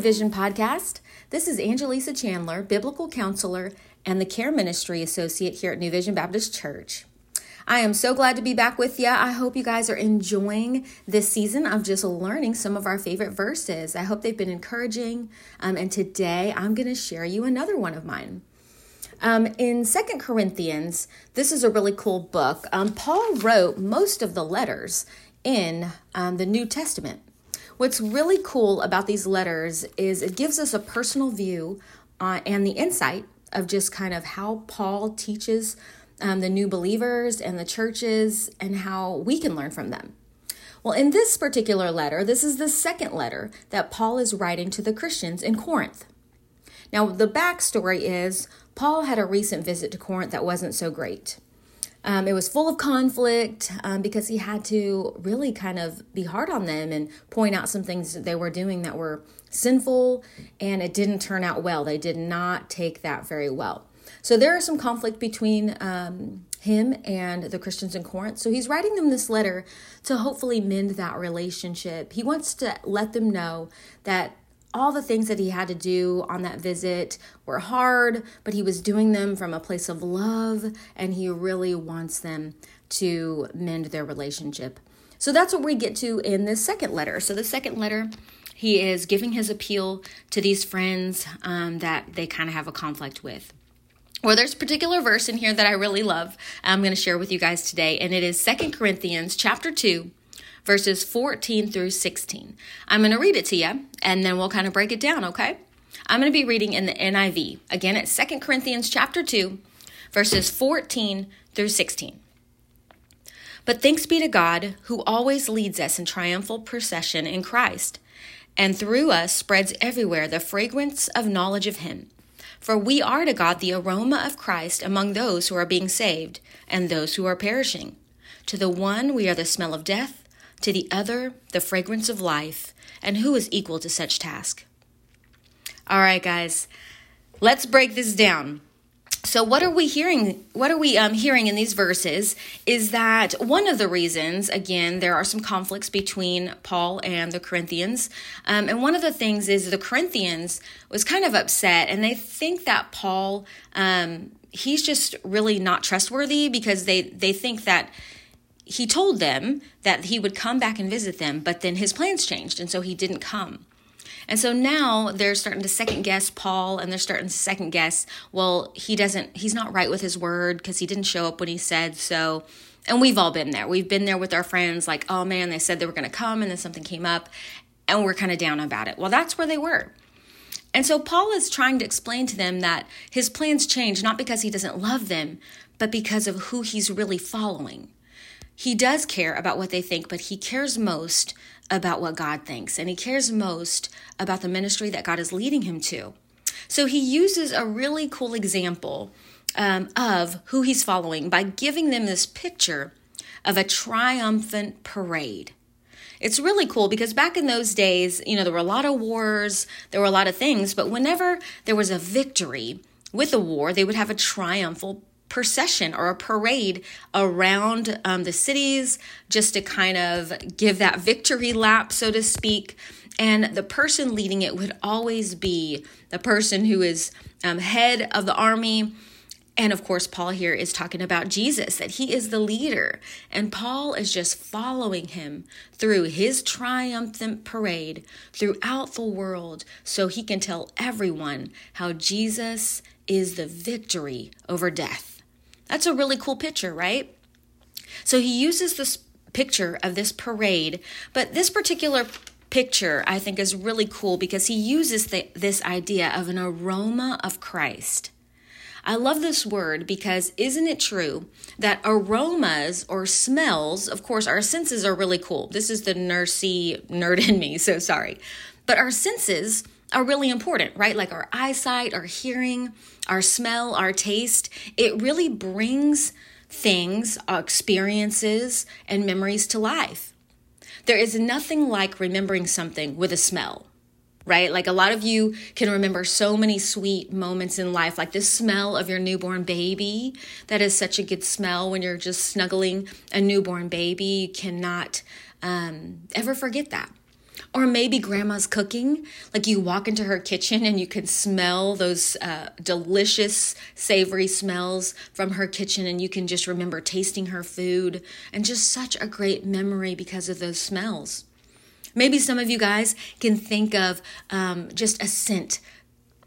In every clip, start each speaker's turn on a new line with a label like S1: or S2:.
S1: Vision Podcast. This is Angelisa Chandler, biblical counselor and the care ministry associate here at New Vision Baptist Church. I am so glad to be back with you. I hope you guys are enjoying this season of just learning some of our favorite verses. I hope they've been encouraging. Um, and today I'm going to share you another one of mine. Um, in Second Corinthians, this is a really cool book. Um, Paul wrote most of the letters in um, the New Testament. What's really cool about these letters is it gives us a personal view uh, and the insight of just kind of how Paul teaches um, the new believers and the churches and how we can learn from them. Well, in this particular letter, this is the second letter that Paul is writing to the Christians in Corinth. Now, the backstory is Paul had a recent visit to Corinth that wasn't so great. Um, it was full of conflict um, because he had to really kind of be hard on them and point out some things that they were doing that were sinful, and it didn't turn out well. They did not take that very well. So there is some conflict between um, him and the Christians in Corinth. So he's writing them this letter to hopefully mend that relationship. He wants to let them know that all the things that he had to do on that visit were hard, but he was doing them from a place of love, and he really wants them to mend their relationship. So that's what we get to in this second letter. So, the second letter, he is giving his appeal to these friends um, that they kind of have a conflict with. Well, there's a particular verse in here that I really love. I'm going to share with you guys today, and it is Second Corinthians chapter 2, verses 14 through 16. I'm going to read it to you and then we'll kind of break it down, okay? I'm going to be reading in the NIV. Again, it's Second Corinthians chapter 2, verses 14 through 16. But thanks be to God who always leads us in triumphal procession in Christ, and through us spreads everywhere the fragrance of knowledge of Him. For we are to God the aroma of Christ among those who are being saved and those who are perishing. To the one we are the smell of death to the other the fragrance of life, and who is equal to such task? All right, guys, let's break this down. So, what are we hearing? What are we um, hearing in these verses? Is that one of the reasons? Again, there are some conflicts between Paul and the Corinthians, um, and one of the things is the Corinthians was kind of upset, and they think that Paul, um, he's just really not trustworthy because they they think that he told them that he would come back and visit them, but then his plans changed, and so he didn't come. And so now they're starting to second guess Paul and they're starting to second guess, well, he doesn't, he's not right with his word because he didn't show up when he said so. And we've all been there. We've been there with our friends, like, oh man, they said they were going to come and then something came up and we're kind of down about it. Well, that's where they were. And so Paul is trying to explain to them that his plans change not because he doesn't love them, but because of who he's really following. He does care about what they think, but he cares most about what God thinks, and he cares most about the ministry that God is leading him to. So he uses a really cool example um, of who he's following by giving them this picture of a triumphant parade. It's really cool because back in those days, you know, there were a lot of wars, there were a lot of things, but whenever there was a victory with a war, they would have a triumphal procession or a parade around um, the cities just to kind of give that victory lap, so to speak. And the person leading it would always be the person who is um, head of the army. And of course, Paul here is talking about Jesus, that he is the leader. And Paul is just following him through his triumphant parade throughout the world so he can tell everyone how Jesus is the victory over death. That's a really cool picture, right? So he uses this picture of this parade, but this particular picture I think is really cool because he uses the, this idea of an aroma of Christ. I love this word because isn't it true that aromas or smells, of course, our senses are really cool. This is the nursey nerd in me, so sorry. But our senses are really important, right? Like our eyesight, our hearing, our smell, our taste. It really brings things, uh, experiences, and memories to life. There is nothing like remembering something with a smell, right? Like a lot of you can remember so many sweet moments in life, like the smell of your newborn baby. That is such a good smell when you're just snuggling a newborn baby. You cannot um, ever forget that. Or maybe grandma's cooking, like you walk into her kitchen and you can smell those uh, delicious, savory smells from her kitchen, and you can just remember tasting her food and just such a great memory because of those smells. Maybe some of you guys can think of um, just a scent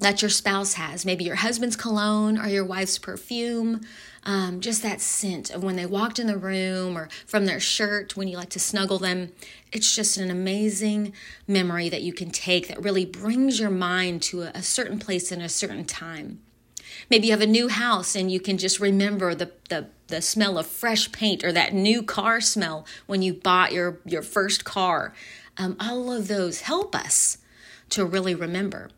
S1: that your spouse has, maybe your husband's cologne or your wife's perfume. Um, just that scent of when they walked in the room or from their shirt when you like to snuggle them. It's just an amazing memory that you can take that really brings your mind to a, a certain place in a certain time. Maybe you have a new house and you can just remember the, the, the smell of fresh paint or that new car smell when you bought your, your first car. Um, all of those help us to really remember.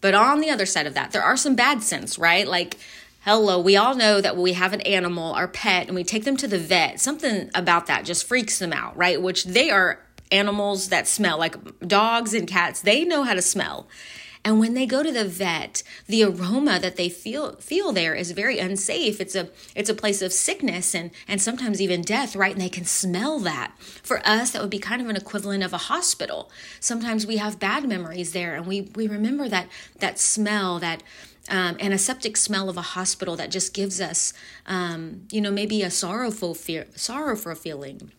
S1: But on the other side of that, there are some bad scents, right? Like, hello, we all know that when we have an animal, our pet, and we take them to the vet, something about that just freaks them out, right? Which they are animals that smell, like dogs and cats, they know how to smell. And when they go to the vet, the aroma that they feel feel there is very unsafe. It's a it's a place of sickness and and sometimes even death, right? And they can smell that. For us, that would be kind of an equivalent of a hospital. Sometimes we have bad memories there, and we we remember that that smell that. Um, and a septic smell of a hospital that just gives us, um, you know, maybe a sorrowful fear, sorrowful feeling.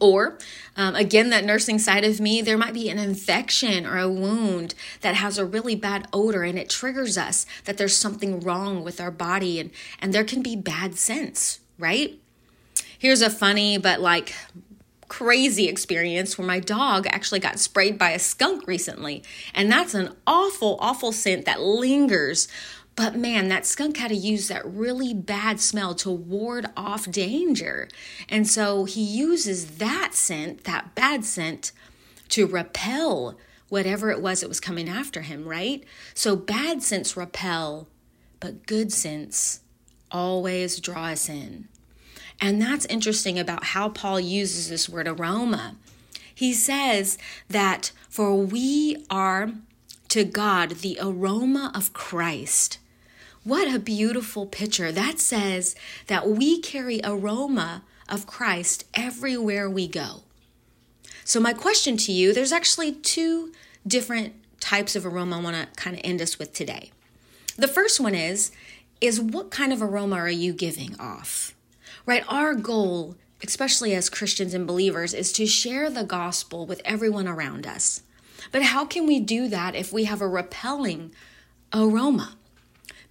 S1: Or, um, again, that nursing side of me, there might be an infection or a wound that has a really bad odor and it triggers us that there's something wrong with our body and, and there can be bad scents, right? Here's a funny but like crazy experience where my dog actually got sprayed by a skunk recently. And that's an awful, awful scent that lingers but man, that skunk had to use that really bad smell to ward off danger. And so he uses that scent, that bad scent, to repel whatever it was that was coming after him, right? So bad scents repel, but good scents always draw us in. And that's interesting about how Paul uses this word aroma. He says that for we are to God the aroma of Christ. What a beautiful picture. That says that we carry aroma of Christ everywhere we go. So my question to you, there's actually two different types of aroma I want to kind of end us with today. The first one is is what kind of aroma are you giving off? Right? Our goal, especially as Christians and believers, is to share the gospel with everyone around us. But how can we do that if we have a repelling aroma?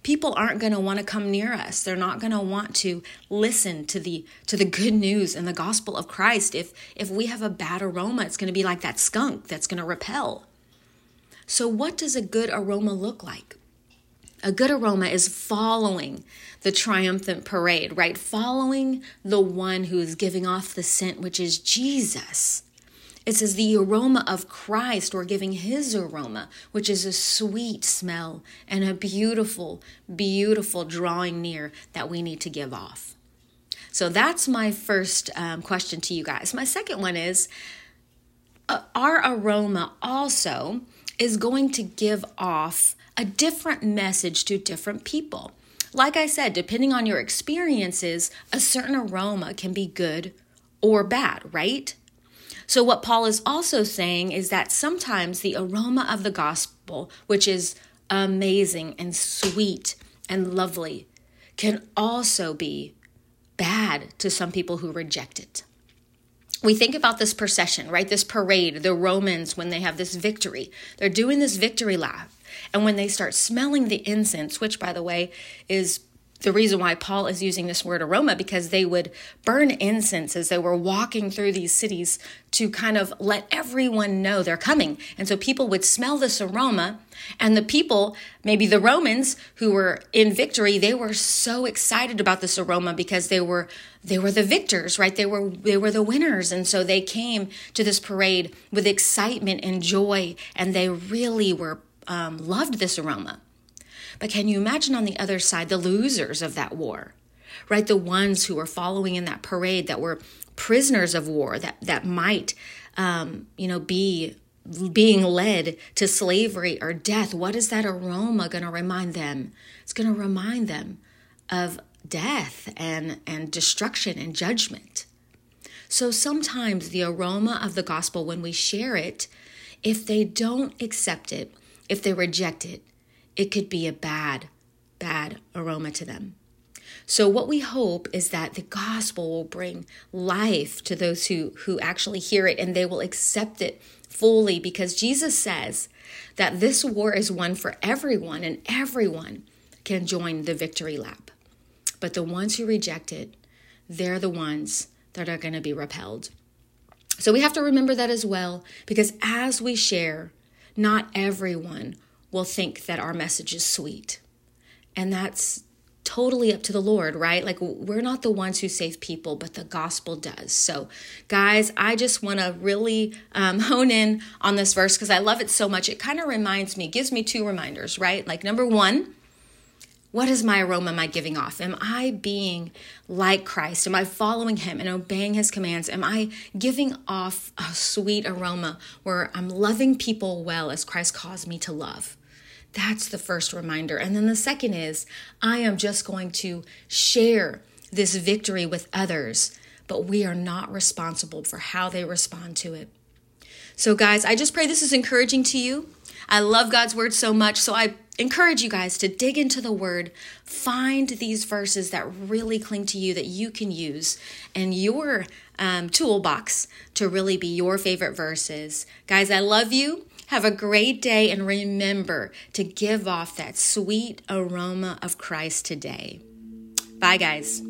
S1: people aren't going to want to come near us they're not going to want to listen to the to the good news and the gospel of christ if if we have a bad aroma it's going to be like that skunk that's going to repel so what does a good aroma look like a good aroma is following the triumphant parade, right? Following the one who is giving off the scent, which is Jesus. It says the aroma of Christ, or giving his aroma, which is a sweet smell and a beautiful, beautiful drawing near that we need to give off. So that's my first um, question to you guys. My second one is uh, our aroma also is going to give off a different message to different people. Like I said, depending on your experiences, a certain aroma can be good or bad, right? So, what Paul is also saying is that sometimes the aroma of the gospel, which is amazing and sweet and lovely, can also be bad to some people who reject it. We think about this procession, right? This parade, the Romans, when they have this victory, they're doing this victory lap. And when they start smelling the incense, which, by the way, is the reason why Paul is using this word aroma because they would burn incense as they were walking through these cities to kind of let everyone know they're coming. And so people would smell this aroma and the people, maybe the Romans who were in victory, they were so excited about this aroma because they were they were the victors, right? They were they were the winners and so they came to this parade with excitement and joy and they really were um, loved this aroma. But can you imagine on the other side the losers of that war? Right? The ones who were following in that parade that were prisoners of war that, that might, um, you know, be being led to slavery or death. What is that aroma going to remind them? It's going to remind them of death and, and destruction and judgment. So sometimes the aroma of the gospel, when we share it, if they don't accept it, if they reject it, it could be a bad, bad aroma to them. So what we hope is that the gospel will bring life to those who who actually hear it and they will accept it fully because Jesus says that this war is won for everyone and everyone can join the victory lap. But the ones who reject it, they're the ones that are going to be repelled. So we have to remember that as well because as we share, not everyone will think that our message is sweet. And that's totally up to the Lord, right? Like we're not the ones who save people, but the gospel does. So, guys, I just want to really um, hone in on this verse because I love it so much. It kind of reminds me, gives me two reminders, right? Like, number one, what is my aroma am I giving off? Am I being like Christ? Am I following him and obeying his commands? Am I giving off a sweet aroma where I'm loving people well as Christ calls me to love? That's the first reminder. And then the second is I am just going to share this victory with others, but we are not responsible for how they respond to it. So, guys, I just pray this is encouraging to you. I love God's word so much. So, I encourage you guys to dig into the word, find these verses that really cling to you that you can use in your um, toolbox to really be your favorite verses. Guys, I love you. Have a great day and remember to give off that sweet aroma of Christ today. Bye, guys.